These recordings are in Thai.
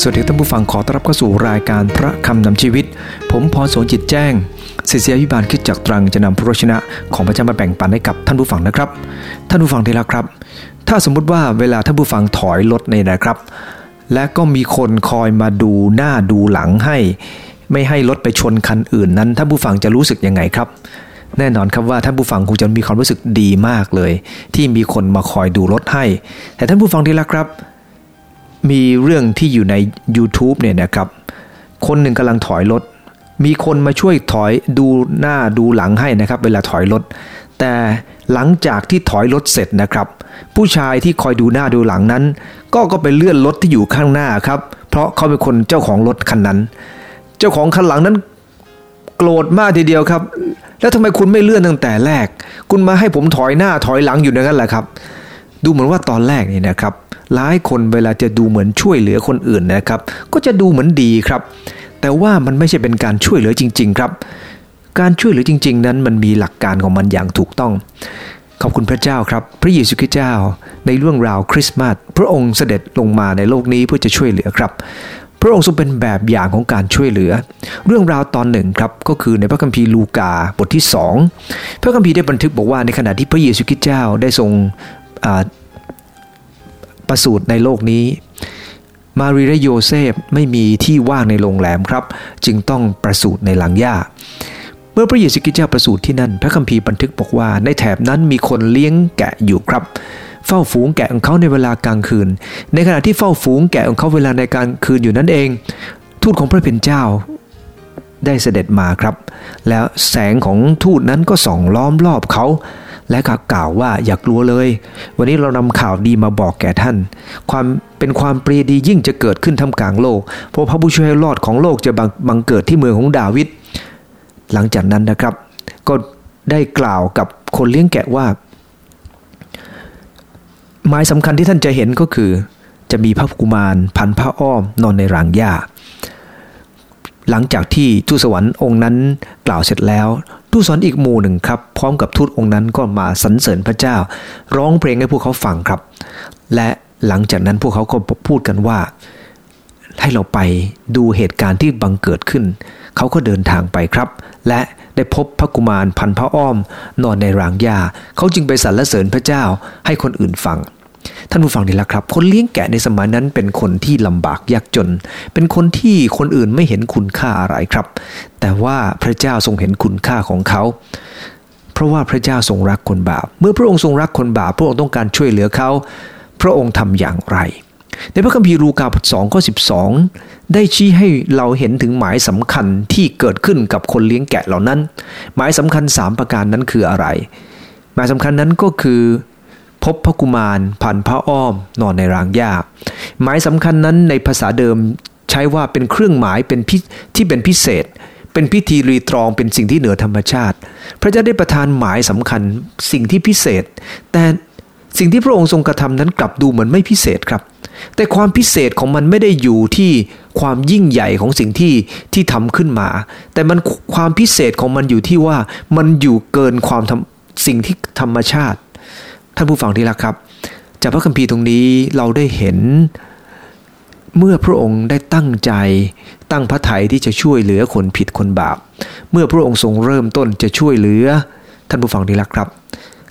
สวัสดีท่านผู้ฟังขอต้อนรับเข้าสู่รายการพระคำนำชีวิต ผมพรโสจิตแจ้งศิษยาวิบาลคิดจากตรังจะนำพระวชนะของพระเจ้ามาแบ่งปันให้กับท่านผู้ฟังนะครับ ท่านผู้ฟังที่รักครับ ถ้าสมมุติว่าเวลาท่านผู้ฟังถอยรถเนี่ยนะครับ และก็มีคนคอยมาดูหน้าดูหลังให้ ไม่ให้รถไปชนคันอื่นนั้นท่านผู้ฟังจะรู้สึกยังไงครับแน่นอนครับว่าท่านผู้ฟังคงจะมีความรู้สึกดีมากเลย ที่มีคนมาคอยดูรถให้ แต่ท่านผู้ฟังที่รักครับ มีเรื่องที่อยู่ใน YouTube เนี่ยนะครับ คนหนึ่งกำลังถอยรถ มีคนมาช่วยถอยดูหน้าดูหลังให้นะครับ เวลาถอยรถ แต่หลังจากที่ถอยรถเสร็จนะครับ ผู้ชายที่คอยดูหน้าดูหลังนั้น ก็ก็ไปเลื่อนรถที่อยู่ข้างหน้าครับ เพราะเขาเป็นคนเจ้าของรถคันนั้น เจ้าของคันหลังนั้นโกรธมากทีเดียวครับ แล้วทำไมคุณไม่เลื่อนตั้งแต่แรก คุณมาให้ผมถอยหน้าถอยหลังอยู่อย่างนั้นแหละครับ ดูเหมือนว่าตอนแรกนี่นะครับ หลายคนเวลาจะดูเหมือนช่วยเหลือคนอื่นนะครับ ก็จะดูเหมือนดีครับ แต่ว่ามันไม่ใช่เป็นการช่วยเหลือจริง ๆ ครับ การช่วยเหลือจริง ๆ นั้นมันมีหลักการของมันอย่างถูกต้อง ขอบคุณพระเจ้าครับ พระเยซูคริสต์เจ้า ในเรื่องราวคริสต์มาสพระองค์เสด็จลงมาในโลกนี้เพื่อจะช่วยเหลือครับพระองค์ทรงเป็นแบบอย่างของการช่วยเหลือ เรื่องราวตอนหนึ่งครับก็คือในพระคัมภีร์ลูกาบทที่สองพระคัมภีร์ได้บันทึกบอกว่าในขณะที่พระเยซูคริสต์เจ้าได้ทรง ประสูติในโลกนี้ มารีและโยเซฟไม่มีที่ว่างในโรงแรมครับ จึงต้องประสูติในรางหญ้าเมื่อพระเยซูคริสต์เจ้าประสูติที่นั่น พระคัมภีร์บันทึกบอกว่า ในแถบนั้นมีคนเลี้ยงแกะอยู่ครับ เฝ้าฝูงแกะของเขาในเวลากลางคืน ในขณะที่เฝ้าฝูงแกะของเขาเวลาในกลางคืนอยู่นั่นเอง ทูตของพระเป็นเจ้าได้เสด็จมาครับ แล้วแสงของทูตนั้นก็ส่องล้อมรอบเขา และกล่าวว่าอย่ากลัวเลย วันนี้เรานำข่าวดีมาบอกแก่ท่าน ความเป็นความปรีดียิ่งจะเกิดขึ้นท่ามกลางโลก เพราะพระผู้ช่วยรอดของโลกจะบังเกิดที่เมืองของดาวิดหลังจากนั้นนะครับ ก็ได้กล่าวกับคนเลี้ยงแกะว่า หมายสำคัญที่ท่านจะเห็นก็คือ จะมีพระกุมารพันพระอ้อมนอนในรางหญ้าหลังจากที่ทูตสวรรค์องค์นั้นกล่าวเสร็จแล้ว ทูตสวรรค์อีกหมู่หนึ่งครับ พร้อมกับทูตองค์นั้นก็มาสรรเสริญพระเจ้า ร้องเพลงให้พวกเขาฟังครับ และหลังจากนั้นพวกเขาก็พูดกันว่า ให้เราไปดูเหตุการณ์ที่บังเกิดขึ้น เขาก็เดินทางไปครับ และได้พบพระกุมารพันพระอ้อม นอนในรางหญ้าเขาจึงไปสรรเสริญพระเจ้าให้คนอื่นฟัง ท่านผู้ฟังดีละครับ คนเลี้ยงแกะในสมัยนั้นเป็นคนที่ลำบากยากจน เป็นคนที่คนอื่นไม่เห็นคุณค่าอะไรครับ แต่ว่าพระเจ้าทรงเห็นคุณค่าของเขา เพราะว่าพระเจ้าทรงรักคนบาป เมื่อพระองค์ทรงรักคนบาป พระองค์ต้องการช่วยเหลือเขา พระองค์ทำอย่างไร ในพระคัมภีร์ลูกาบทสองข้อสิบสองได้ชี้ให้เราเห็นถึงหมายสำคัญที่เกิดขึ้นกับคนเลี้ยงแกะเหล่านั้น หมายสำคัญสามประการนั้นคืออะไร หมายสำคัญนั้นก็คือ พบพระกุมารผ่านพระอ้อมนอนในรางหญ้าหมายสำคัญนั้นในภาษาเดิมใช้ว่าเป็นเครื่องหมายเป็นที่เป็นพิเศษ เป็นพิธีรีตรองเป็นสิ่งที่เหนือธรรมชาติ พระเจ้าได้ประทานหมายสำคัญสิ่งที่พิเศษ แต่สิ่งที่พระองค์ทรงกระทำนั้นกลับดูเหมือนไม่พิเศษครับ แต่ความพิเศษของมันไม่ได้อยู่ที่ความยิ่งใหญ่ของสิ่งที่ที่ทำขึ้นมา แต่มันความพิเศษของมันอยู่ที่ว่ามันอยู่เกินความสิ่งที่ธรรมชาติ ท่านผู้ฟังที่รักครับ จากพระคัมภีร์ตรงนี้เราได้เห็น เมื่อพระองค์ได้ตั้งใจ ตั้งพระทัยที่จะช่วยเหลือคนผิดคนบาป เมื่อพระองค์ทรงเริ่มต้นจะช่วยเหลือ ท่านผู้ฟังที่รักครับ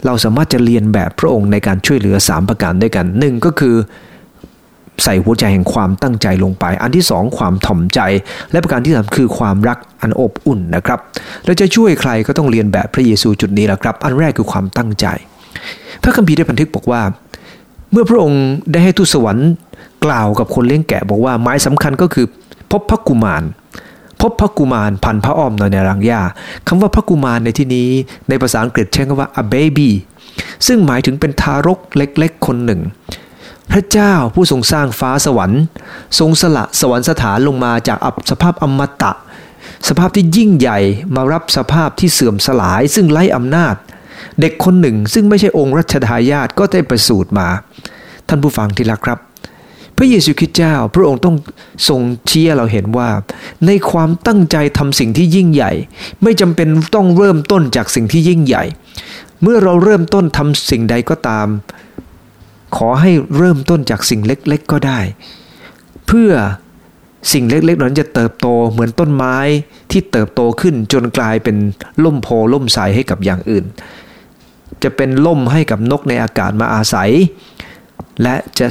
เราสามารถจะเรียนแบบพระองค์ในการช่วยเหลือ 3 ประการด้วยกันหนึ่งก็คือใส่หัวใจแห่งความตั้งใจลงไป อันที่สองความถ่อมใจ และประการที่สามคือความรักอันอบอุ่นนะครับ เราจะช่วยใครก็ต้องเรียนแบบพระเยซูจุดนี้แหละครับ อันแรกคือความตั้งใจ พระคัมภีร์ได้บันทึกบอกว่า เมื่อพระองค์ได้ให้ทูตสวรรค์กล่าวกับคนเลี้ยงแกะบอกว่าหมายสำคัญก็คือ พบพระกุมาร พบพระกุมารพันพระอ้อมในรังหญ้าคำว่าพระกุมารในที่นี้ในภาษาอังกฤษใช้คำว่า a baby ซึ่งหมายถึงเป็นทารกเล็กๆ คนหนึ่ง พระเจ้าผู้ทรงสร้างฟ้าสวรรค์ ทรงสละสวรรค์สถานลงมาจากสภาพอมตะ สภาพที่ยิ่งใหญ่มารับสภาพที่เสื่อมสลายซึ่งไร้อำนาจ เด็กคนหนึ่งซึ่งไม่ใช่องค์รัชทายาทก็ได้ประสูติมา ท่านผู้ฟังที่รักครับ พระเยซูคริสต์เจ้า พระองค์ต้องทรงเชี้เราเห็นว่า ในความตั้งใจทำสิ่งที่ยิ่งใหญ่ ไม่จำเป็นต้องเริ่มต้นจากสิ่งที่ยิ่งใหญ่ เมื่อเราเริ่มต้นทำสิ่งใดก็ตาม ขอให้เริ่มต้นจากสิ่งเล็กๆก็ได้ เพื่อสิ่งเล็กๆนั้นจะเติบโตเหมือนต้นไม้ที่เติบโตขึ้นจนกลายเป็นล่มโพล่มใสให้กับอย่างอื่น จะเป็นล่มให้กับนกในอากาศมาอาศัย และจะ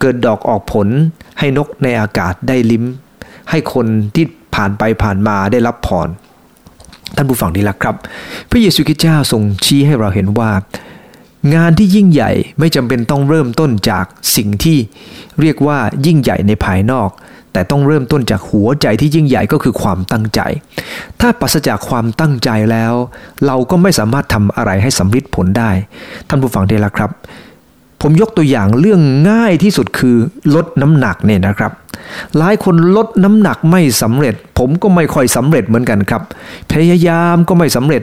เกิดดอกออกผลให้นกในอากาศได้ลิ้ม ให้คนที่ผ่านไปผ่านมาได้รับพรท่านผู้ฟังที่รักครับ พระเยซูคริสต์เจ้าทรงชี้ให้เราเห็นว่า งานที่ยิ่งใหญ่ไม่จำเป็นต้องเริ่มต้นจากสิ่งที่เรียกว่ายิ่งใหญ่ในภายนอก แต่ต้องเริ่มต้นจากหัวใจที่ยิ่งใหญ่ก็คือความตั้งใจ ถ้าปราศจากความตั้งใจแล้ว เราก็ไม่สามารถทำอะไรให้สำเร็จผลได้ ท่านผู้ฟังที่รักครับ ผมยกตัวอย่างเรื่องง่ายที่สุดคือลดน้ำหนักเนี่ยนะครับ หลายคนลดน้ำหนักไม่สำเร็จ ผมก็ไม่ค่อยสำเร็จเหมือนกันครับ พยายามก็ไม่สำเร็จ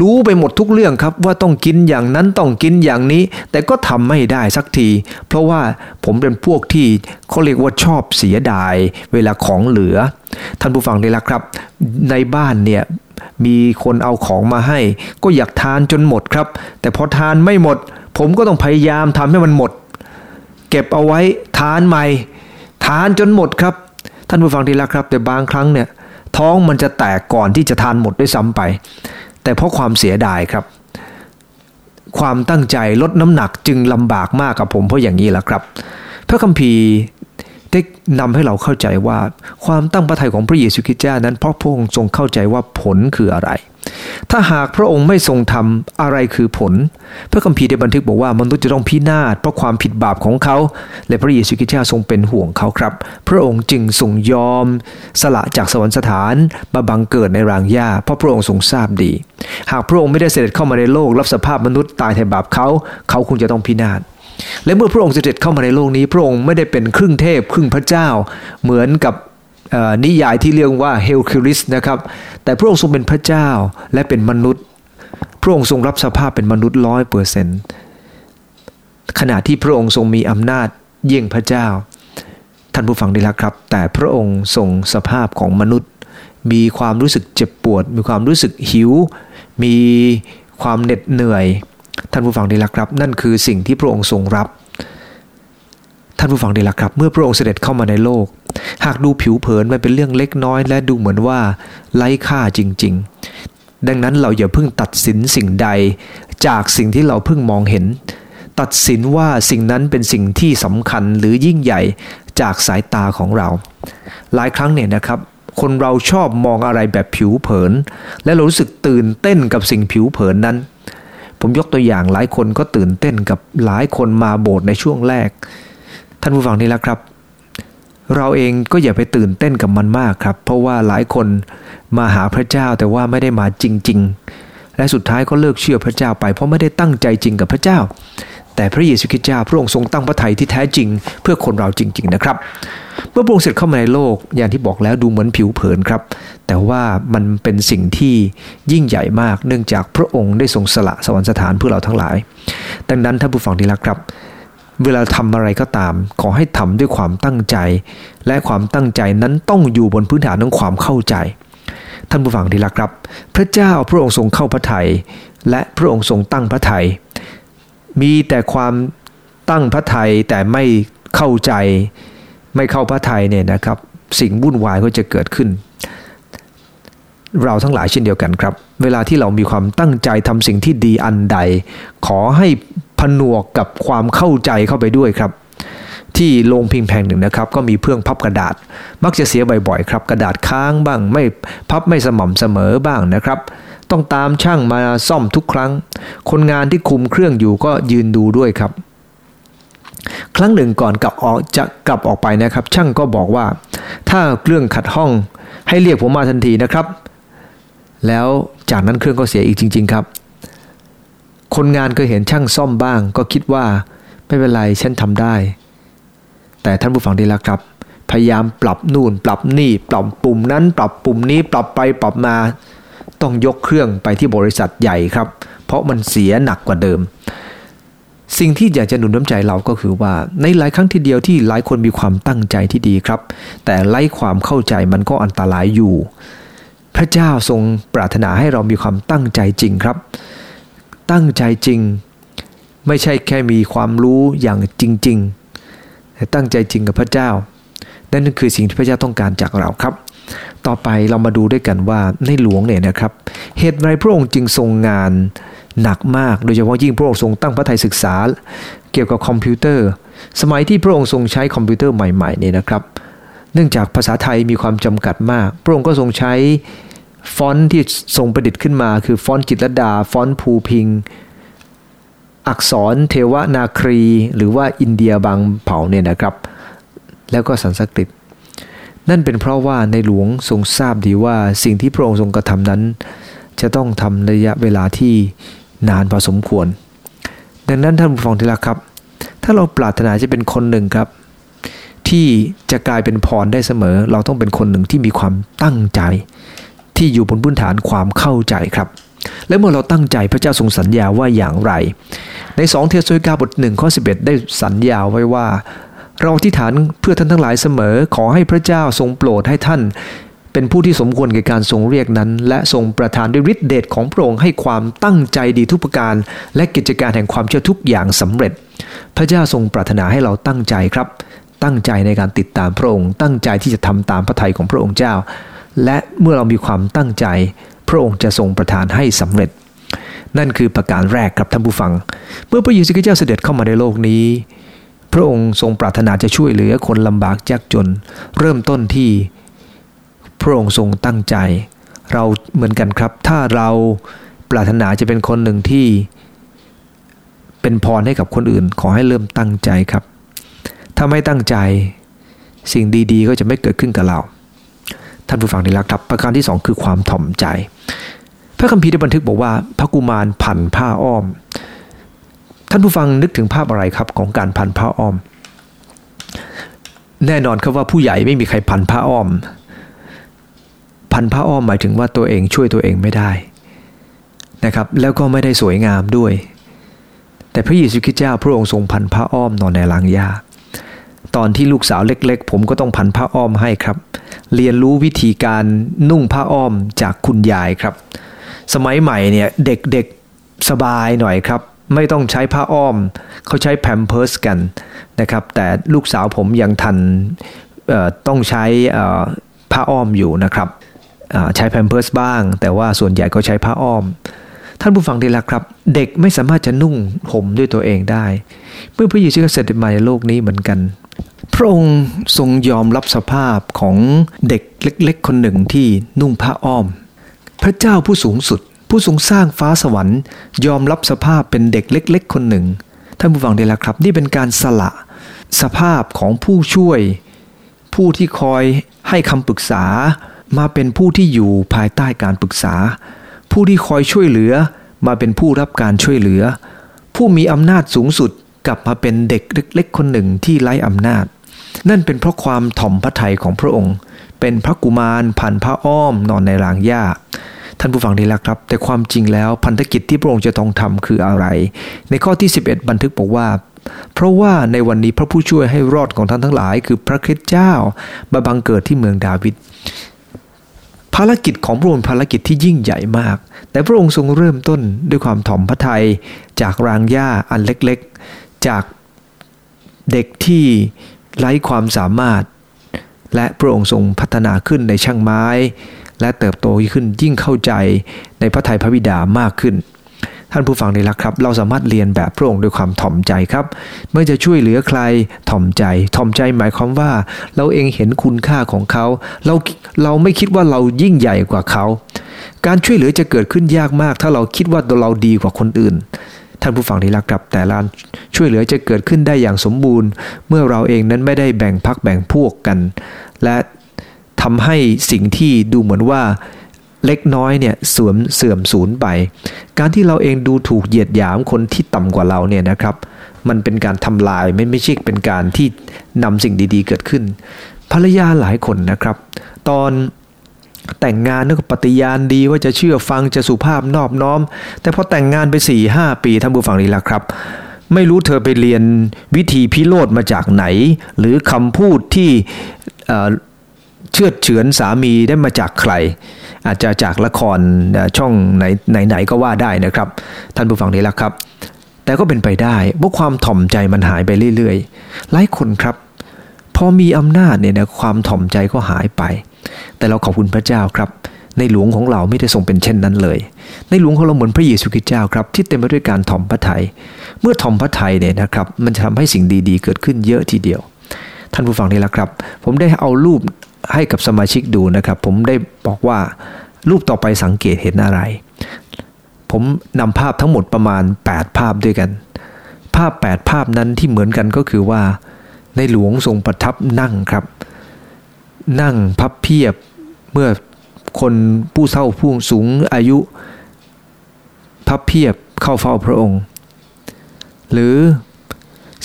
รู้ไปหมดทุกเรื่องครับว่าต้องกินอย่างนั้นต้องกินอย่างนี้ แต่ก็ทำไม่ได้สักที เพราะว่าผมเป็นพวกที่เขาเรียกว่าชอบเสียดาย เวลาของเหลือ ท่านผู้ฟังได้ละครับ ในบ้านเนี่ยมีคนเอาของมาให้ ก็อยากทานจนหมดครับ แต่พอทานไม่หมด ผมก็ต้องพยายามทำให้มันหมด เก็บเอาไว้ทานใหม่ ทานจนหมดครับ ท่านผู้ฟังที่รักครับ แต่บางครั้งเนี่ยท้องมันจะแตกก่อนที่จะทานหมดด้วยซ้ำไป แต่เพราะความเสียดายครับ ความตั้งใจลดน้ำหนักจึงลำบากมากกับผมเพราะอย่างนี้แหละครับ พระคัมภีร์ได้นำให้เราเข้าใจว่า ความตั้งพระทัยของพระเยซูคริสต์เจ้านั้นเพราะพระองค์ทรงเข้าใจว่าผลคืออะไร ถ้าหากพระองค์ไม่ทรงทำอะไรคือผล พระคัมภีร์ได้บันทึกบอกว่ามนุษย์จะต้องพินาศเพราะความผิดบาปของเขา และพระเยซูคริสต์เจ้าทรงเป็นห่วงเขาครับ พระองค์จึงทรงยอม สละจากสวรรคสถานมาบังเกิดในรางหญ้าเพราะพระองค์ทรงทราบดี หากพระองค์ไม่ได้เสด็จเข้ามาในโลก รับสภาพมนุษย์ตายแทนบาปเขา เขาคงจะต้องพินาศและเมื่อพระองค์เสด็จเข้ามาในโลกนี้ พระองค์ไม่ได้เป็นครึ่งเทพ ครึ่งพระเจ้า เหมือนกับ นิยายที่เรียกว่าเฮอร์คิวลิสนะครับ แต่พระองค์ทรงเป็นพระเจ้าและเป็นมนุษย์ พระองค์ทรงรับสภาพเป็นมนุษย์ร้อยเปอร์เซนต์ขณะที่พระองค์ทรงมีอำนาจเยี่ยงพระเจ้า ท่านผู้ฟังที่รักครับ แต่พระองค์ทรงสภาพของมนุษย์ มีความรู้สึกเจ็บปวด มีความรู้สึกหิว มีความเหน็ดเหนื่อย ท่านผู้ฟังที่รักครับ นั่นคือสิ่งที่พระองค์ทรงรับานผู้ฟังดีละครับ เมื่อพระองค์เสด็จเข้ามาในโลก หากดูผิวเผินมันเป็นเรื่องเล็กน้อย และดูเหมือนว่าไร้ค่าจริง ๆ ดังนั้นเราอย่าเพิ่งตัดสินสิ่งใดจากสิ่งที่เราเพิ่งมองเห็น ตัดสินว่าสิ่งนั้นเป็นสิ่งที่สำคัญหรือยิ่งใหญ่จากสายตาของเรา หลายครั้งเนี่ยนะครับ คนเราชอบมองอะไรแบบผิวเผิน และเรารู้สึกตื่นเต้นกับสิ่งผิวเผินนั้น ผมยกตัวอย่างหลายคนก็ตื่นเต้นกับหลายคนมาโบสถ์ในช่วงแรก ท่านผู้ฟังนี่แล้วครับ เราเองก็อย่าไปตื่นเต้นกับมันมากครับ เพราะว่าหลายคนมาหาพระเจ้าแต่ว่าไม่ได้มาจริง ๆ และสุดท้ายก็เลิกเชื่อพระเจ้าไปเพราะไม่ได้ตั้งใจจริงกับพระเจ้า แต่พระเยซูคริสต์เจ้าพระองค์ทรงตั้งพระทัยที่แท้จริง เพื่อคนเราจริง ๆนะครับ เมื่อพระองค์เสร็จเข้ามาในโลกอย่างที่บอกแล้วดูเหมือนผิวเผินครับ แต่ว่ามันเป็นสิ่งที่ยิ่งใหญ่มากเนื่องจากพระองค์ได้ทรงสละสวรรคสถานเพื่อเราทั้งหลาย ดังนั้นท่านผู้ฟังที่รักครับ เวลาทำอะไรก็ตาม ขอให้ทำด้วยความตั้งใจ และความตั้งใจนั้นต้องอยู่บนพื้นฐานของความเข้าใจ ท่านผู้ฟังที่รักครับ พระเจ้าพระองค์ทรงเข้าพระทยัยและพระองค์ทรงตั้งพระทยัยมีแต่ความตั้งพระทัยแต่ไม่เข้าใจ ไม่เข้าพระทัยเนี่ยนะครับ สิ่งวุ่นวายก็จะเกิดขึ้น เราทั้งหลายเช่นเดียวกันครับ เวลาที่เรามีความตั้งใจทำสิ่งที่ดีอันใด ขอให้ นวกกับความเข้าใจเข้าไปด้วยครับ ที่โรงพิงแพงหนึ่งนะครับ ก็มีเพื่องพับกระดาษ มักจะเสียบ่อยๆครับ กระดาษค้างบ้างไม่พับไม่สม่ำเสมอบ้างนะครับ ต้องตามช่างมาซ่อมทุกครั้ง คนงานที่คุมเครื่องอยู่ก็ยืนดูด้วยครับ ครั้งหนึ่งก่อนกลับออกจะกลับออกไปนะครับ ช่างก็บอกว่า ถ้าเครื่องขัดห้องให้เรียกผมมาทันทีนะครับ แล้วจากนั้นเครื่องก็เสียอีกจริง ๆ ครับ คนงานเคยเห็นช่างซ่อมบ้าง ก็คิดว่าไม่เป็นไรฉันทำได้ แต่ท่านผู้ฟังดีล้วครับ พยายามปรับนู่น ปรับนี่ ปรับปุ่มนั้น ปรับปุ่มนี้ ปรับไปปรับมา ต้องยกเครื่องไปที่บริษัทใหญ่ครับ เพราะมันเสียหนักกว่าเดิม สิ่งที่อยากจะหนุนน้ำใจเราก็คือว่า ในหลายครั้งทีเดียวที่หลายคนมีความตั้งใจที่ดีครับ แต่ไร้ความเข้าใจมันก็อันตรายอยู่ พระเจ้าทรงปรารถนาให้เรามีความตั้งใจจริงครับ ตั้งใจจริง ไม่ใช่แค่มีความรู้อย่างจริงๆแต่ตั้งใจจริงกับพระเจ้า นั่นคือสิ่งที่พระเจ้าต้องการจากเราครับ ต่อไปเรามาดูด้วยกันว่าในหลวงเนี่ยนะครับ เหตุไรพระองค์จึงทรงงานหนักมากโดยเฉพาะยิ่งพระองค์ทรงตั้งพระทัยศึกษา เกี่ยวกับคอมพิวเตอร์ สมัยที่พระองค์ทรงใช้คอมพิวเตอร์ใหม่ๆเนี่ยนะครับ เนื่องจากภาษาไทยมีความจำกัดมาก พระองค์ก็ทรงใช้ ฟอนต์ที่ทรงประดิษฐ์ขึ้นมา คือฟอนต์จิตรลดา ฟอนต์ภูพิงค์ อักษรเทวนาครี หรือว่าอินเดียบางเผ่าเนี่ยนะครับ แล้วก็สันสกฤต นั่นเป็นเพราะว่าในหลวงทรงทราบดีว่าสิ่งที่พระองค์ทรงกระทำนั้น จะต้องทำระยะเวลาที่นานพอสมควร ดังนั้นท่านผู้ฟังที่รักครับ ถ้าเราปรารถนาจะเป็นคนหนึ่งครับ ที่จะกลายเป็นพรได้เสมอ เราต้องเป็นคนหนึ่งที่มีความตั้งใจ ที่อยู่บนพื้นฐานความเข้าใจครับ และเมื่อเราตั้งใจพระเจ้าทรงสัญญาว่าอย่างไร ใน 2 เทสโลกาบทหนึ่งข้อ11 ได้สัญญาไว้ว่า เราอธิษฐานเพื่อท่านทั้งหลายเสมอขอให้พระเจ้าทรงโปรดให้ท่าน เป็นผู้ที่สมควรแก่การทรงเรียกนั้น และทรงประทานด้วยฤทธิเดชของพระองค์ให้ความตั้งใจดีทุกประการ และกิจการแห่งความเชื่อทุกอย่างสำเร็จ พระเจ้าทรงปรารถนาให้เราตั้งใจครับ ตั้งใจในการติดตามพระองค์ ตั้งใจที่จะทำตามพระทัยของพระองค์เจ้า และเมื่อเรามีความตั้งใจ พระองค์จะทรงประทานให้สำเร็จ นั่นคือประการแรกครับท่านผู้ฟัง เมื่อพระเยซูคริสต์เจ้าเสด็จเข้ามาในโลกนี้ พระองค์ทรงปรารถนาจะช่วยเหลือคนลำบากยากจน เริ่มต้นที่พระองค์ทรงตั้งใจ เราเหมือนกันครับ ถ้าเราปรารถนาจะเป็นคนหนึ่งที่เป็นพรให้กับคนอื่น ขอให้เริ่มตั้งใจครับ ถ้าไม่ตั้งใจ สิ่งดีๆ ก็จะไม่เกิดขึ้นกับเรา ท่านผู้ฟังที่รักครับ ประการที่สองคือความถ่อมใจ พระคัมภีร์ได้บันทึกบอกว่า พระกุมารพันผ้าอ้อม ท่านผู้ฟังนึกถึงภาพอะไรครับของการพันผ้าอ้อม แน่นอนครับว่าผู้ใหญ่ไม่มีใครพันผ้าอ้อม พันผ้าอ้อมหมายถึงว่าตัวเองช่วยตัวเองไม่ได้นะครับแล้วก็ไม่ได้สวยงามด้วย แต่พระเยซูคริสต์เจ้าพระองค์ทรงพันผ้าอ้อมนอนในลางหญ้า ตอนที่ลูกสาวเล็กๆ ผมก็ต้องพันผ้าอ้อมให้ครับ เรียนรู้วิธีการนุ่งผ้าอ้อมจากคุณยายครับ สมัยใหม่เนี่ยเด็กๆสบายหน่อยครับ ไม่ต้องใช้ผ้าอ้อม เขาใช้แพมเพิร์สกันนะครับ แต่ลูกสาวผมยังทันต้องใช้ผ้าอ้อมอยู่นะครับใช้แพมเพิร์สบ้าง แต่ว่าส่วนใหญ่ก็ใช้ผ้าอ้อม ท่านผู้ฟังดีละครับ เด็กไม่สามารถจะนุ่งห่มด้วยตัวเองได้ เมื่อพระเยซูเสด็จมาในโลกนี้เหมือนกัน พระองค์ทรงยอมรับสภาพของเด็กเล็ก ๆ คนหนึ่งที่นุ่งผ้าอ้อม พระเจ้าผู้สูงสุด ผู้ทรงสร้างฟ้าสวรรค์ ยอมรับสภาพเป็นเด็กเล็ก ๆ คนหนึ่งท่านผู้ฟังดีละครับ นี่เป็นการสละสภาพของผู้ช่วย ผู้ที่คอยให้คำปรึกษา มาเป็นผู้ที่อยู่ภายใต้การปรึกษา ผู้ที่คอยช่วยเหลือ มาเป็นผู้รับการช่วยเหลือ ผู้มีอำนาจสูงสุดกลับมาเป็นเด็กเล็ก ๆ คนหนึ่งที่ไร้อำนาจ นั่นเป็นเพราะความถ่อมพระทัยของพระองค์ เป็นพระกุมารพันพระอ้อมนอนในรางหญ้าท่านผู้ฟังดีแล้วครับ แต่ความจริงแล้วพันธกิจที่พระองค์จะต้องทำคืออะไร ในข้อที่ 11 บันทึกบอกว่า เพราะว่าในวันนี้พระผู้ช่วยให้รอดของท่านทั้งหลาย คือพระคริสต์เจ้ามาบังเกิดที่เมืองดาวิดภารกิจของพระองค์ภารกิจที่ยิ่งใหญ่มาก แต่พระองค์ทรงเริ่มต้นด้วยความถ่อมพระทัยจากรางหญ้าอันเล็กๆ จากเด็กที่ ไร้ความสามารถ และพระองค์ทรงพัฒนาขึ้นในช่างไม้ และเติบโตขึ้นยิ่งเข้าใจในพระทัยพระบิดามากขึ้น ท่านผู้ฟังนี่ละครับ เราสามารถเรียนแบบพระองค์ด้วยความถ่อมใจครับ เมื่อจะช่วยเหลือใครถ่อมใจ ถ่อมใจหมายความว่า เราเองเห็นคุณค่าของเขา เราเราไม่คิดว่าเรายิ่งใหญ่กว่าเขา การช่วยเหลือจะเกิดขึ้นยากมาก ถ้าเราคิดว่าตัวเราดีกว่าคนอื่น ท่านผู้ฟังที่รักครับแต่ละช่วยเหลือจะเกิดขึ้นได้อย่างสมบูรณ์ เมื่อเราเองนั้นไม่ได้แบ่งพักแบ่งพวกกัน และทำให้สิ่งที่ดูเหมือนว่าเล็กน้อยเนี่ยเสื่อมเสื่อมสูญไป การที่เราเองดูถูกเหยียดหยามคนที่ต่ำกว่าเราเนี่ยนะครับ มันเป็นการทำลายไม่ไม่ใช่เป็นการที่นำสิ่งดีๆ เกิดขึ้น ภรรยาหลายคนนะครับ ตอน แต่งงานนึกปฏิญาณดีว่าจะเชื่อฟังจะสุภาพนอบน้อม แต่พอแต่งงานไป4ี่ห้าปีท่านผู้ฟังนี่ละครับ ไม่รู้เธอไปเรียนวิธีพิโรธมาจากไหน หรือคำพูดที่เชื่อเฉือนสามีได้มาจากใคร อาจจะจากละครช่องไหนไหนก็ว่าได้นะครับ ท่านผู้ฟังนี้แล้วครับ แต่ก็เป็นไปได้เพราะความถ่อมใจมันหายไปเรื่อยๆหลายคนครับ พอมีอำนาจเนี่ยนะความถ่อมใจก็หายไป แต่เราขอบคุณพระเจ้าครับ ในหลวงของเราไม่ได้ทรงเป็นเช่นนั้นเลย ในหลวงของเราเหมือนพระเยซูคริสต์เจ้าครับที่เต็มไปด้วยการถ่อมพระทยัยเมื่อถ่อมพระทัยเนี่ยนะครับมันจะทำให้สิ่งดีๆ เกิดขึ้นเยอะทีเดียว ท่านผู้ฟังนี่แหละครับ ผมได้เอารูปให้กับสมาชิกดูนะครับ ผมได้บอกว่ารูปต่อไปสังเกตเห็นอะไร ผมนำภาพทั้งหมดประมาณ 8 ภาพด้วยกัน ภาพ 8 ภาพนั้นที่เหมือนกันก็คือว่า ในหลวงทรงประทับนั่งครับ นั่งพับเพียบเมื่อคนผู้เฒ่าผู้สูงอายุ พับเพียบเข้าเฝ้าพระองค์ หรือ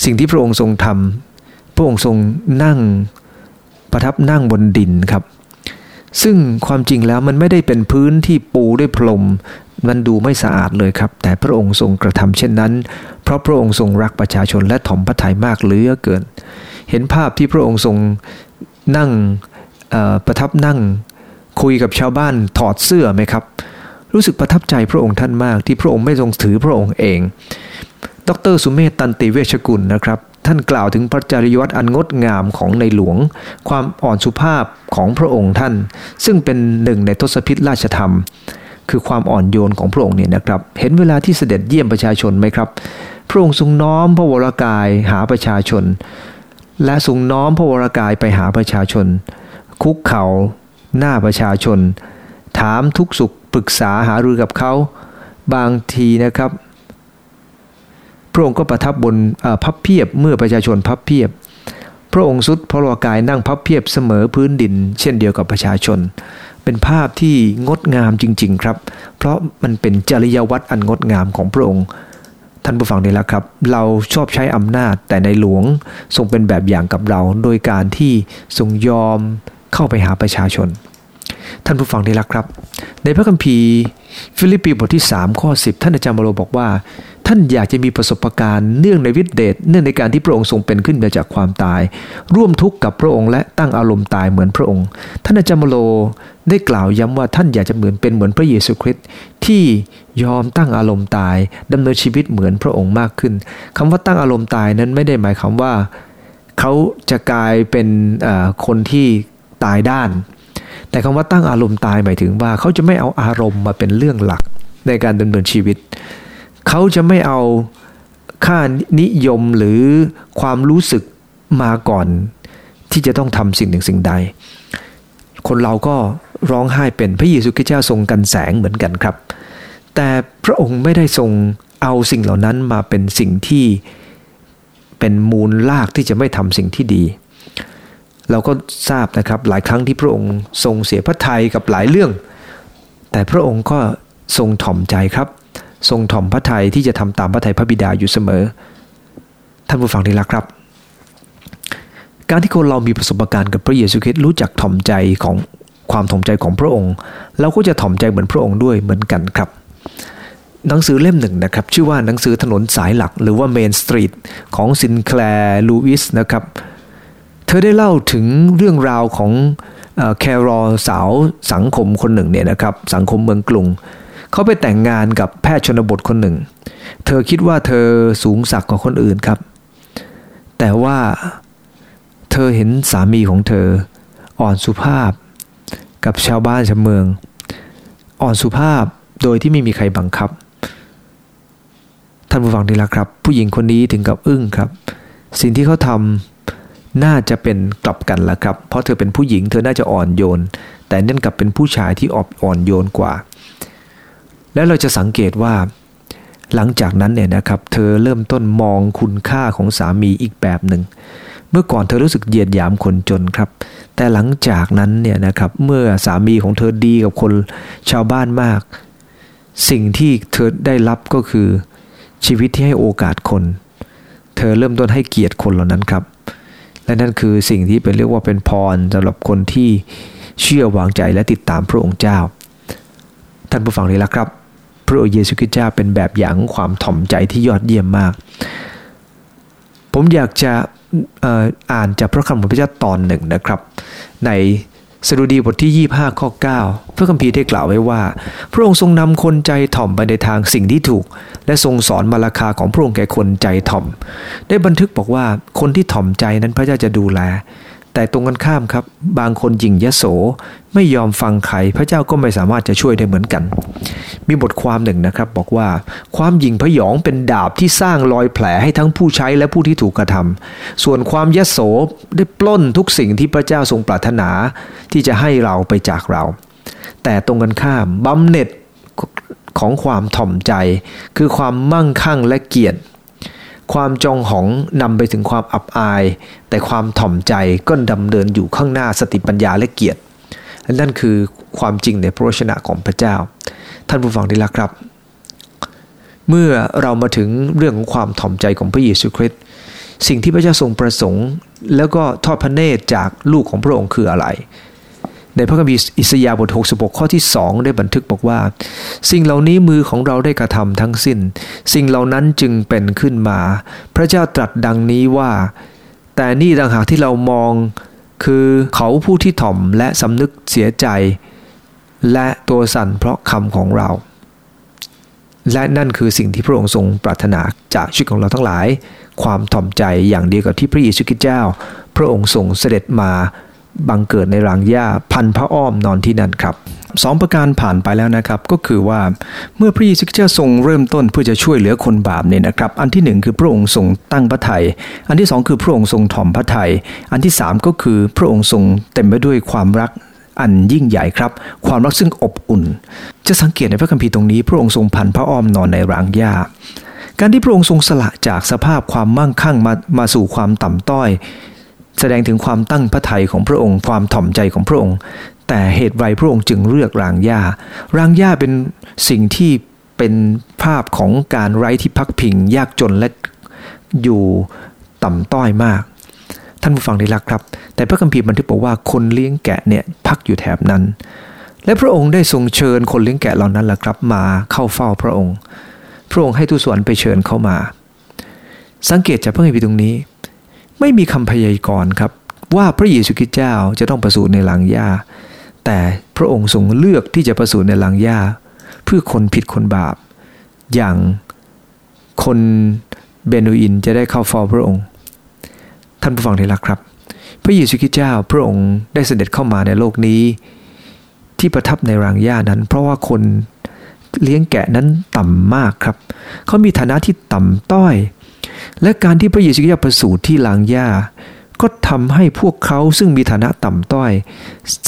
สิ่งที่พระองค์ทรงทำพระองค์ทรงนั่งประทับนั่งบนดินครับ ซึ่งความจริงแล้วมันไม่ได้เป็นพื้นที่ปูด้วยพรมมันดูไม่สะอาดเลยครับ แต่พระองค์ทรงกระทำเช่นนั้น เพราะพระองค์ทรงรักประชาชนและถ่อมพระทัยมากเหลือเกิน เห็นภาพที่พระองค์ทรง นั่งประทับนั่งคุยกับชาวบ้านถอดเสื้อไหมครับ รู้สึกประทับใจพระองค์ท่านมากที่พระองค์ไม่ทรงถือพระองค์เอง ดรสุเมธตันติเวชกุลนะครับ ท่านกล่าวถึงพระจริยวัตรอันงดงามของในหลวง ความอ่อนสุภาพของพระองค์ท่าน ซึ่งเป็นหนึ่งในทศพิธราชธรรม คือความอ่อนโยนของพระองค์เนี่ยนะครับ เห็นเวลาที่เสด็จเยี่ยมประชาชนไหมครับ พระองค์ทรงน้อมพระวรากายหาประชาชน และทรงน้อมพระวรากายไปหาประชาชน คุกเข่าหน้าประชาชน ถามทุกสุขปรึกษาหารือกับเขาบางทีนะครับพระองค์ก็ประทับบนพับเพียบเมื่อประชาชนพับเพียบ พระองค์สุดพระวรกายนั่งพับเพียบเสมอพื้นดิน เช่นเดียวกับประชาชน เป็นภาพที่งดงามจริง ๆ ครับ เพราะมันเป็นจริยวัตรอันงดงามของพระองค์ ท่านผู้ฟังนี่แหละครับ เราชอบใช้อำนาจแต่ในหลวงทรงเป็นแบบอย่างกับเรา โดยการที่ทรงยอมเข้าไปหาประชาชน ท่านผู้ฟังที่รักครับ ในพระคัมภีร์ฟิลิปปีบทที่ 3 ข้อ 10 ท่านอาจารย์เปาโลบอกว่า ท่านอยากจะมีประสบการณ์เนื่องในฤทธิ์เดชเนื่องในการที่พระองค์ทรงเป็นขึ้นมาจากความตาย ร่วมทุกข์กับพระองค์และตั้งอารมณ์ตายเหมือนพระองค์ ท่านอาจารย์เปาโลได้กล่าวย้ำว่าท่านอยากจะเหมือนเป็นเหมือนพระเยซูคริสต์ที่ยอมตั้งอารมณ์ตายดำเนินชีวิตเหมือนพระองค์มากขึ้นคำว่าตั้งอารมณ์ตายนั้นไม่ได้หมายความว่า เขาจะกลายเป็นคนที่ตายด้าน แต่คำว่าตั้งอารมณ์ตายหมายถึงว่า เขาจะไม่เอาอารมณ์มาเป็นเรื่องหลักในการดำเนินชีวิต เขาจะไม่เอาค่านิยมหรือความรู้สึกมาก่อน ที่จะต้องทำสิ่งหนึ่งสิ่งใด คนเราก็ร้องไห้เป็นพระเยซูคริสต์เจ้าทรงกันแสงเหมือนกันครับ แต่พระองค์ไม่ได้ทรงเอาสิ่งเหล่านั้นมาเป็นสิ่งที่เป็นมูลลากที่จะไม่ทำสิ่งที่ดี เราก็ทราบนะครับหลายครั้งที่พระองค์ทรงเสียพระทัยกับหลายเรื่อง แต่พระองค์ก็ทรงถ่อมใจครับ ทรงถ่อมพระทัยที่จะทำตามพระทัยพระบิดาอยู่เสมอ ท่านผู้ฟังที่รักครับ การที่คนเรามีประสบการณ์กับพระเยซูคริสต์รู้จักถ่อมใจของความถ่อมใจของพระองค์ เราก็จะถ่อมใจเหมือนพระองค์ด้วยเหมือนกันครับหนังสือเล่มหนึ่งนะครับ ชื่อว่าหนังสือถนนสายหลักหรือว่า Main Street ของซินแคลร์ลูอิสนะครับ เธอได้เล่าถึงเรื่องราวของแครอลสาวสังคมคนหนึ่งเนี่ยนะครับ สังคมเมืองกรุง เขาไปแต่งงานกับแพทย์ชนบทคนหนึ่ง เธอคิดว่าเธอสูงศักดิ์กว่าคนอื่นครับ แต่ว่าเธอเห็นสามีของเธอ อ่อนสุภาพ กับชาวบ้านชาวเมือง อ่อนสุภาพโดยที่ไม่มีใครบังคับ ท่านผู้ฟังดีละครับ ผู้หญิงคนนี้ถึงกับอึ้งครับ สิ่งที่เขาทำน่าจะเป็นกลับกันละครับ เพราะเธอเป็นผู้หญิงเธอน่าจะอ่อนโยน แต่นั่นกลับเป็นผู้ชายที่อ่อนโยนกว่า แล้วเราจะสังเกตว่า หลังจากนั้นเนี่ยนะครับ เธอเริ่มต้นมองคุณค่าของสามีอีกแบบหนึ่ง เมื่อก่อนเธอรู้สึกเหยียดหยามคนจนครับ แต่หลังจากนั้นเนี่ยนะครับเมื่อสามีของเธอดีกับคนชาวบ้านมาก สิ่งที่เธอได้รับก็คือชีวิตที่ให้โอกาสคน เธอเริ่มต้นให้เกียรติคนเหล่านั้นครับ และนั่นคือสิ่งที่เป็นเรียกว่าเป็นพรสำหรับคนที่เชื่อวางใจและติดตามพระองค์เจ้า ท่านผู้ฟังเลยละครับ พระเยซูคริสต์เจ้าเป็นแบบอย่างความถ่อมใจที่ยอดเยี่ยมมาก ผมอยากจะอ่านจากพระคำของพระเจ้าตอนหนึ่งนะครับ ในสดุดีบทที่ 25 ข้อ 9 พระคัมภีร์ได้กล่าวไว้ว่า พระองค์ทรงนำคนใจถ่อมไปในทางสิ่งที่ถูก และทรงสอนมาราคาของพระองค์แก่คนใจถ่อม ได้บันทึกบอกว่าคนที่ถ่อมใจนั้นพระเจ้าจะดูแล แต่ตรงกันข้ามครับ บางคนยิงยโสไม่ยอมฟังใครพระเจ้าก็ไม่สามารถจะช่วยได้เหมือนกัน มีบทความหนึ่งนะครับ บอกว่าความยิงพยองเป็นดาบที่สร้างรอยแผลให้ทั้งผู้ใช้และผู้ที่ถูกกระทำส่วนความยโสได้ปล้นทุกสิ่งที่พระเจ้าทรงปรารถนาที่จะให้เราไปจากเรา แต่ตรงกันข้ามบำเหน็จของความถ่อมใจ คือความมั่งคั่งและเกียรติ ความจองหองนำไปถึงความอับอาย แต่ความถ่อมใจก็ดำเนินอยู่ข้างหน้าสติปัญญาและเกียรตินั่นคือความจริงในพระวจนะของพระเจ้า ท่านผู้ฟังที่รักครับ เมื่อเรามาถึงเรื่องของความถ่อมใจของพระเยซูคริสต์สิ่งที่พระเจ้าทรงประสงค์ แล้วก็ทอดพระเนตรจากลูกของพระองค์คืออะไร ในพระคัมภีร์อิสยาห์บท66 ข้อที่ 2 ได้บันทึกบอกว่า สิ่งเหล่านี้มือของเราได้กระทำทั้งสิ้น สิ่งเหล่านั้นจึงเป็นขึ้นมา พระเจ้าตรัสดังนี้ว่า แต่นี่ต่างหากที่เรามองคือเขาผู้ที่ถ่อมและสำนึกเสียใจ และตัวสั่นเพราะคำของเรา และนั่นคือสิ่งที่พระองค์ทรงปรารถนาจากชีวิตของเราทั้งหลาย ความถ่อมใจอย่างเดียวกับที่พระเยซูคริสต์เจ้า พระองค์ทรงเสด็จมา บังเกิดในรางหญ้าพันพระอ้อมนอนที่นั่นครับสองประการผ่านไปแล้วนะครับก็คือว่าเมื่อพระเยซูคริสต์ทรงเริ่มต้นเพื่อจะช่วยเหลือคนบาปเนี่ยนะครับ อันที่หนึ่งคือพระองค์ทรงตั้งพระทัยอันที่สองคือพระองค์ทรงถ่อมพระทัยอันที่สามก็คือพระองค์ทรงเต็มไปด้วยความรักอันยิ่งใหญ่ครับ ความรักซึ่งอบอุ่น จะสังเกตในพระคัมภีร์ตรงนี้ พระองค์ทรงพันพระอ้อมนอนในรางหญ้าการที่พระองค์ทรงสละจากสภาพความมั่งคั่งมามาสู่ความต่ำต้อย แสดงถึงความตั้งพระทัยของพระองค์ ความถ่อมใจของพระองค์ แต่เหตุไรพระองค์จึงเลือกรางหญ้ารางหญ้าเป็นสิ่งที่เป็นภาพของการไร้ที่พักพิง ยากจนและอยู่ต่ำต้อยมาก ท่านผู้ฟังได้รักครับ แต่พระคัมภีร์บันทึกบอกว่าคนเลี้ยงแกะเนี่ยพักอยู่แถบนั้น และพระองค์ได้ทรงเชิญคนเลี้ยงแกะเหล่านั้นแหละครับ มาเข้าเฝ้าพระองค์ พระองค์ให้ทูตสวรรค์ไปเชิญเข้ามา สังเกตจากพระคัมภีร์ตรงนี้ ไม่มีคำพยากรณ์ครับ ว่าพระเยซูคริสต์เจ้าจะต้องประสูติในหลังหญ้า แต่พระองค์ทรงเลือกที่จะประสูติในหลังหญ้า เพื่อคนผิดคนบาป อย่างคนเบนูอินจะได้เข้าเฝ้าพระองค์ ท่านผู้ฟังที่รักครับ พระเยซูคริสต์เจ้าพระองค์ได้เสด็จเข้ามาในโลกนี้ ที่ประทับในรังหญ้านั้น เพราะว่าคนเลี้ยงแกะนั้นต่ำมากครับ เขามีฐานะที่ต่ำต้อย และการที่พระเยซูคริสต์ประสูติที่ลางหญ้าก็ทำให้พวกเขาซึ่งมีฐานะต่ำต้อย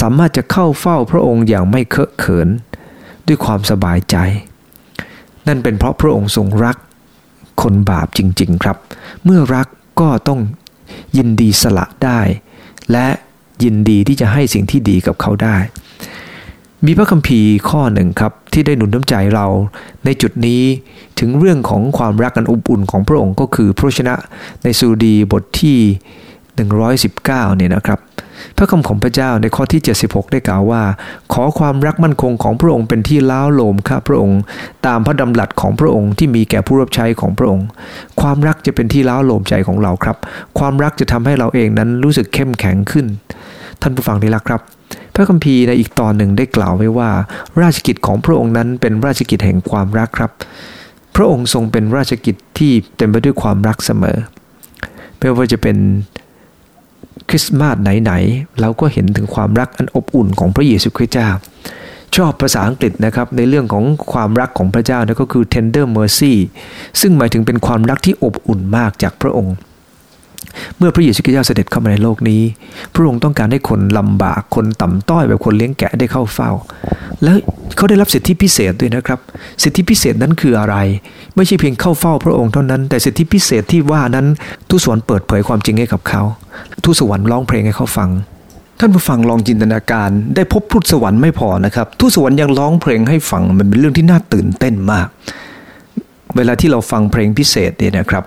สามารถจะเข้าเฝ้าพระองค์อย่างไม่เคอะเขิน ด้วยความสบายใจ นั่นเป็นเพราะพระองค์ทรงรักคนบาปจริง ๆครับ เมื่อรักก็ต้องยินดีสละได้ และยินดีที่จะให้สิ่งที่ดีกับเขาได้ มีพระคัมภีร์ข้อหนึ่งครับ ที่ได้หนุนน้ำใจเราในจุดนี้ถึงเรื่องของความรักกันอบอุ่นของพระองค์ก็คือพระชนะในสูดีบทที่ 119 เนี่ยนะครับ พระคำของพระเจ้าในข้อที่ 76 ได้กล่าวว่า ขอความรักมั่นคงของพระองค์เป็นที่ล้าโลมข้าพระองค์ ตามพระดำรัสของพระองค์ที่มีแก่ผู้รับใช้ของพระองค์ ความรักจะเป็นที่ล้าโลมใจของเราครับ ความรักจะทำให้เราเองนั้นรู้สึกเข้มแข็งขึ้น ท่านผู้ฟังที่รักครับ พระคัมภีร์ในอีกตอนหนึ่งได้กล่าวไว้ว่า ราชกิจของพระองค์นั้นเป็นราชกิจแห่งความรักครับ พระองค์ทรงเป็นราชกิจที่เต็มไปด้วยความรักเสมอไม่ว่าจะเป็นคริสต์มาสไหนๆเราก็เห็นถึงความรักอันอบอุ่นของพระเยซูคริสต์เจ้า ชอบภาษาอังกฤษนะครับในเรื่องของความรักของพระเจ้านั่นก็คือ tender mercy ซึ่งหมายถึงเป็นความรักที่อบอุ่นมากจากพระองค์ เมื่อพระเยซูคริสต์เสด็จเข้ามาในโลกนี้ พระองค์ต้องการให้คนลำบากคนต่ำต้อยแบบคนเลี้ยงแกะได้เข้าเฝ้า แล้วเขาได้รับสิทธิพิเศษด้วยนะครับ สิทธิพิเศษนั้นคืออะไร ไม่ใช่เพียงเข้าเฝ้าพระองค์เท่านั้น แต่สิทธิพิเศษที่ว่านั้นทูตสวรรค์เปิดเผยความจริงให้กับเขาทูตสวรรค์ร้องเพลงให้เขาฟังท่านผู้ฟังลองจินตนาการ ได้พบทูตสวรรค์ไม่พอนะครับทูตสวรรค์ยังร้องเพลงให้ฟังมันเป็นเรื่องที่น่าตื่นเต้นมาก เวลาที่เราฟังเพลงพิเศษเนี่ยนะครับ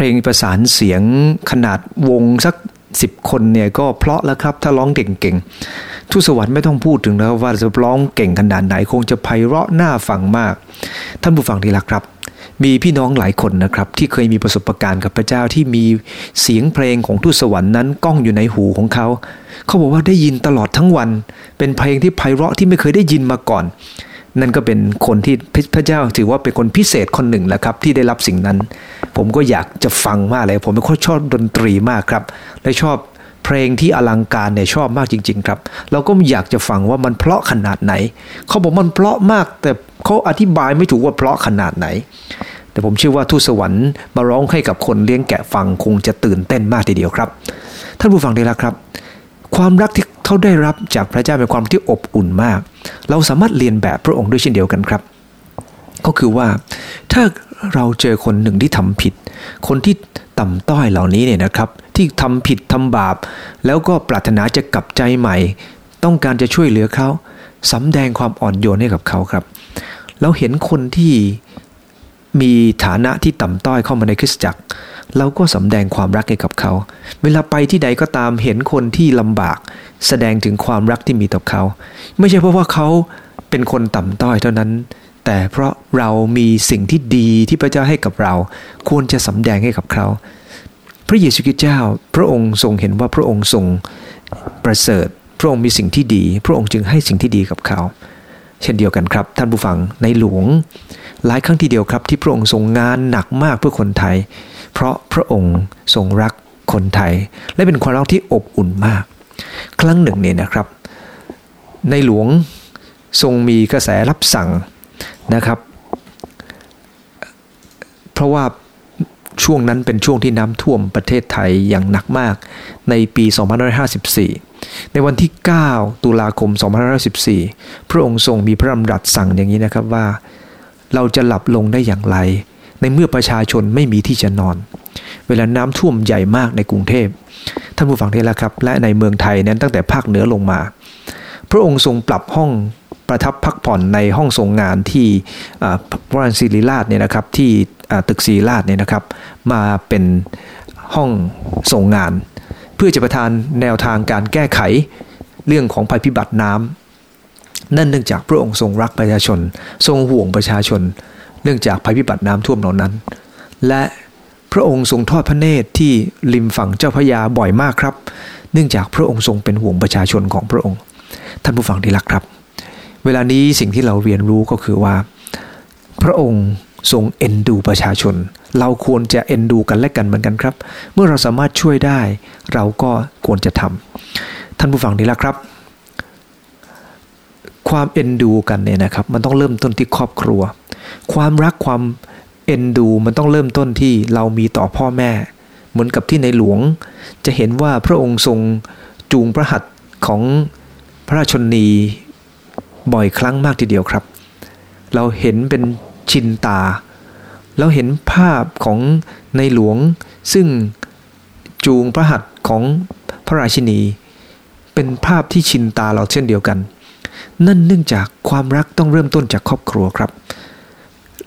เพลงประสานเสียงขนาดวงสักสิบคนเนี่ยก็เพลาะแล้วครับถ้าร้องเก่งๆทูตสวรรค์ไม่ต้องพูดถึงแล้วว่าจะร้องเก่งขนาดไหนคงจะไพเราะน่าฟังมาก ท่านผู้ฟังที่รักครับ มีพี่น้องหลายคนนะครับ ที่เคยมีประสบการณ์กับพระเจ้าที่มีเสียงเพลงของทูตสวรรค์นั้นก้องอยู่ในหูของเขา เขาบอกว่าได้ยินตลอดทั้งวัน เป็นเพลงที่ไพเราะที่ไม่เคยได้ยินมาก่อน นั่นก็เป็นคนที่พระเจ้าถือว่าเป็นคนพิเศษคนหนึ่งแหละครับที่ได้รับสิ่งนั้น ผมก็อยากจะฟังมากเลย ผมเป็นคนชอบดนตรีมากครับและชอบเพลงที่อลังการเนี่ยชอบมากจริง ๆ ครับเราก็อยากจะฟังว่ามันเพราะขนาดไหน เขาบอกมันเพราะมาก แต่เขาอธิบายไม่ถูกว่าเพราะขนาดไหน แต่ผมเชื่อว่าทูตสวรรค์มาร้องให้กับคนเลี้ยงแกะฟังคงจะตื่นเต้นมากทีเดียวครับ ท่านผู้ฟังได้แล้วครับ ความรักที่ เขาได้รับจากพระเจ้าเป็นความที่อบอุ่นมาก เราสามารถเรียนแบบพระองค์ด้วยเช่นเดียวกันครับ ก็คือว่าถ้าเราเจอคนหนึ่งที่ทำผิด คนที่ต่ำต้อยเหล่านี้เนี่ยนะครับ ที่ทำผิดทำบาป แล้วก็ปรารถนาจะกลับใจใหม่ ต้องการจะช่วยเหลือเขาสำแดงความอ่อนโยนให้กับเขาครับ เราเห็นคนที่มีฐานะที่ต่ำต้อยเข้ามาในคริสตจักร เราก็สำแดงความรักให้กับเขา เวลาไปที่ใดก็ตามเห็นคนที่ลำบาก แสดงถึงความรักที่มีต่อเขา ไม่ใช่เพราะว่าเขาเป็นคนต่ำต้อยเท่านั้น แต่เพราะเรามีสิ่งที่ดีที่พระเจ้าให้กับเรา ควรจะสำแดงให้กับเขา พระเยซูคริสต์เจ้า พระองค์ทรงเห็นว่าพระองค์ทรงประเสริฐ พระองค์มีสิ่งที่ดี พระองค์จึงให้สิ่งที่ดีกับเขาเช่นเดียวกันครับ ท่านผู้ฟังในหลวง หลายครั้งทีเดียวครับที่พระองค์ทรงงานหนักมากเพื่อคนไทย เพราะพระองค์ทรงรักคนไทย และเป็นความรักที่อบอุ่นมาก ครั้งหนึ่งเนี่ยนะครับ ในหลวงทรงมีกระแสรับสั่งนะครับ เพราะว่าช่วงนั้นเป็นช่วงที่น้ำท่วมประเทศไทยอย่างหนักมากในปี 2554 ในวันที่ 9 ตุลาคม 2554 พระองค์ทรงมีพระดำรัสสั่งอย่างนี้นะครับว่า เราจะหลับลงได้อย่างไร ในเมื่อประชาชนไม่มีที่จะนอน เวลาน้ำท่วมใหญ่มากในกรุงเทพท่านผู้ฟังได้แล้วครับ และในเมืองไทยนั้นตั้งแต่ภาคเหนือลงมา พระองค์ทรงปรับห้องประทับพักผ่อนในห้องทรงงานที่พระราชศิริราชเนี่ยนะครับที่ตึกศิริราชเนี่ยนะครับ มาเป็นห้องทรงงาน เพื่อจะประทานแนวทางการแก้ไขเรื่องของภัยพิบัติน้ำนั่นเนื่องจากพระองค์ทรงรักประชาชน ทรงห่วงประชาชน เนื่องจากภัยพิบัติน้ำท่วมเหล่านั้น และพระองค์ทรงทอดพระเนตรที่ริมฝั่งเจ้าพระยาบ่อยมากครับ เนื่องจากพระองค์ทรงเป็นห่วงประชาชนของพระองค์ ท่านผู้ฟังที่รักครับ เวลานี้สิ่งที่เราเรียนรู้ก็คือว่า พระองค์ทรงเอ็นดูประชาชน เราควรจะเอ็นดูกันและกันเหมือนกันครับ เมื่อเราสามารถช่วยได้ เราก็ควรจะทำท่านผู้ฟังที่รักครับ ความเอ็นดูกันเนี่ยนะครับ มันต้องเริ่มต้นที่ครอบครัว ความรักความเอ็นดูมันต้องเริ่มต้นที่เรามีต่อพ่อแม่ เหมือนกับที่ในหลวง จะเห็นว่าพระองค์ทรงจูงพระหัตถ์ของพระราชนีบ่อยครั้งมากทีเดียวครับ เราเห็นเป็นชินตา เราเห็นภาพของในหลวงซึ่งจูงพระหัตถ์ของพระราชินี เป็นภาพที่ชินตาเราเช่นเดียวกัน นั่นเนื่องจากความรักต้องเริ่มต้นจากครอบครัวครับ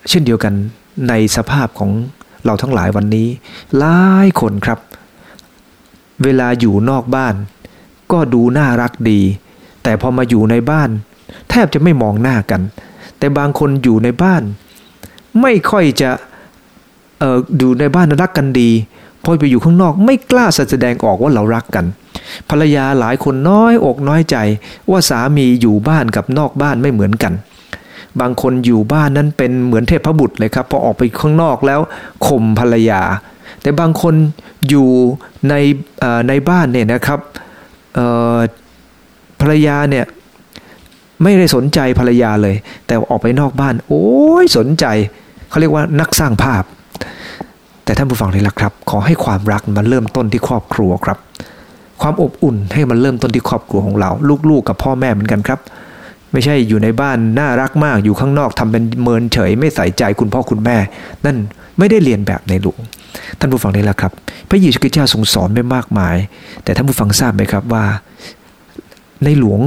เช่นเดียวกันในสภาพของเราทั้งหลายวันนี้หลายคนครับ เวลาอยู่นอกบ้าน ก็ดูน่ารักดี แต่พอมาอยู่ในบ้าน แทบจะไม่มองหน้ากัน แต่บางคนอยู่ในบ้าน ไม่ค่อยจะเออดูในบ้านรักกันดีพอไปอยู่ข้างนอกไม่กล้าแสดงออกว่าเรารักกัน ภรรยาหลายคนน้อยอกน้อยใจว่าสามีอยู่บ้านกับนอกบ้านไม่เหมือนกัน บางคนอยู่บ้านนั้นเป็นเหมือนเทพบุตรเลยครับพอออกไปข้างนอกแล้วข่มภรรยา แต่บางคนอยู่ในในบ้านเนี่ยนะครับภรรยาเนี่ยไม่ได้สนใจภรรยาเลย แต่ออกไปนอกบ้าน โอ้ยสนใจเขาเรียกว่านักสร้างภาพ แต่ท่านผู้ฟังที่รักครับ ขอให้ความรักมันเริ่มต้นที่ครอบครัวครับ ความอบอุ่นให้มันเริ่มต้นที่ครอบครัวของเรา ลูกๆกับพ่อแม่เหมือนกันครับ ไม่ใช่อยู่ในบ้านน่ารักมากอยู่ข้างนอกทำเป็นเมินเฉย ไม่ใส่ใจคุณพ่อคุณแม่ นั่นไม่ได้เรียนแบบในหลวงท่านผู้ฟังนี่แหละครับ พระเยซูคริสต์เจ้าทรงสอนไม่มากมาย แต่ท่านผู้ฟังทราบไหมครับว่า ในหลวง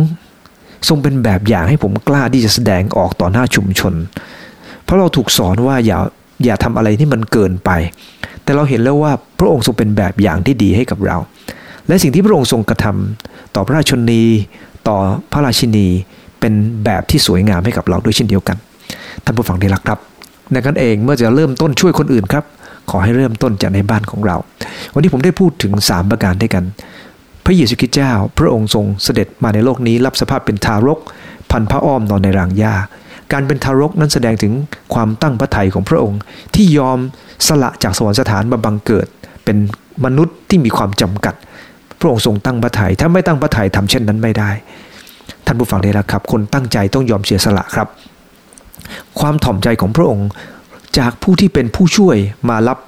ทรงเป็นแบบอย่างให้ผมกล้าที่จะแสดงออกต่อหน้าชุมชน เพราะเราถูกสอนว่าอย่าอย่าทำอะไรที่มันเกินไป แต่เราเห็นแล้วว่าพระองค์ทรงเป็นแบบอย่างที่ดีให้กับเรา และสิ่งที่พระองค์ทรงกระทำต่อพระราชนี ต่อพระราชินี เป็นแบบที่สวยงามให้กับเราด้วยเช่นเดียวกัน ท่านผู้ฟังที่รักครับในกันเองเมื่อจะเริ่มต้นช่วยคนอื่นครับ ขอให้เริ่มต้นจากในบ้านของเรา วันนี้ผมได้พูดถึง 3 ประการด้วยกัน พระเยซูคริสต์เจ้า พระองค์ทรงเสด็จมาในโลกนี้ รับสภาพเป็นทารก พันพระอ้อมนอนในรางหญ้าการเป็นทารกนั้นแสดงถึงความตั้งพระทัยของพระองค์ ที่ยอมสละจากสวรรคสถานมาบังเกิด เป็นมนุษย์ที่มีความจำกัด พระองค์ทรงตั้งพระทยัยถ้าไม่ตั้งพระทัยทำเช่นนั้นไม่ได้ ท่านผู้ฟังได้แล้วครับ คนตั้งใจต้องยอมเสียสละครับ ความถ่อมใจของพระองค์จากผู้ที่เป็นผู้ช่วยมารับ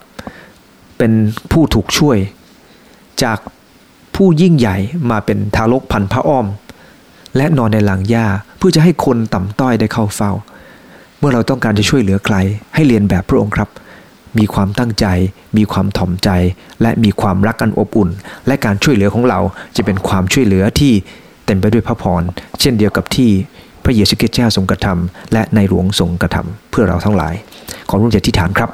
เป็นผู้ถูกช่วย จากผู้ยิ่งใหญ่มาเป็นทารกพันพระอ้อม และนอนในหลังหญ้าเพื่อจะให้คนต่ำต้อยได้เข้าเฝ้า เมื่อเราต้องการจะช่วยเหลือใคร ให้เรียนแบบพระองค์ครับ มีความตั้งใจ มีความถ่อมใจ และมีความรักกันอบอุ่น และการช่วยเหลือของเราจะเป็นความช่วยเหลือที่ เต็มไปด้วยพระพร เช่นเดียวกับที่พระเยซูคริสต์เจ้าทรงกระทำและในหลวงทรงกระทำเพื่อเราทั้งหลาย ขอร่วมใจที่ฐานครับ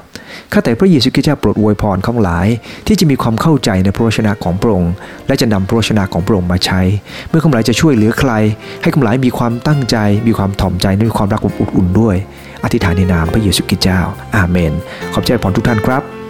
ข้าแต่พระเยซูคริสต์เจ้าโปรดอวยพรของหลาย ที่จะมีความเข้าใจในพระวจนะของพระองค์และจะนำพระวจนะของพระองค์มาใช้ เมื่อคำหลายจะช่วยเหลือใคร ให้คำหลายมีความตั้งใจ มีความถ่อมใจและมีความรักอบอุ่นด้วย อธิษฐานในนามพระเยซูคริสต์เจ้า อาเมน ขอบใจพรทุกท่านครับ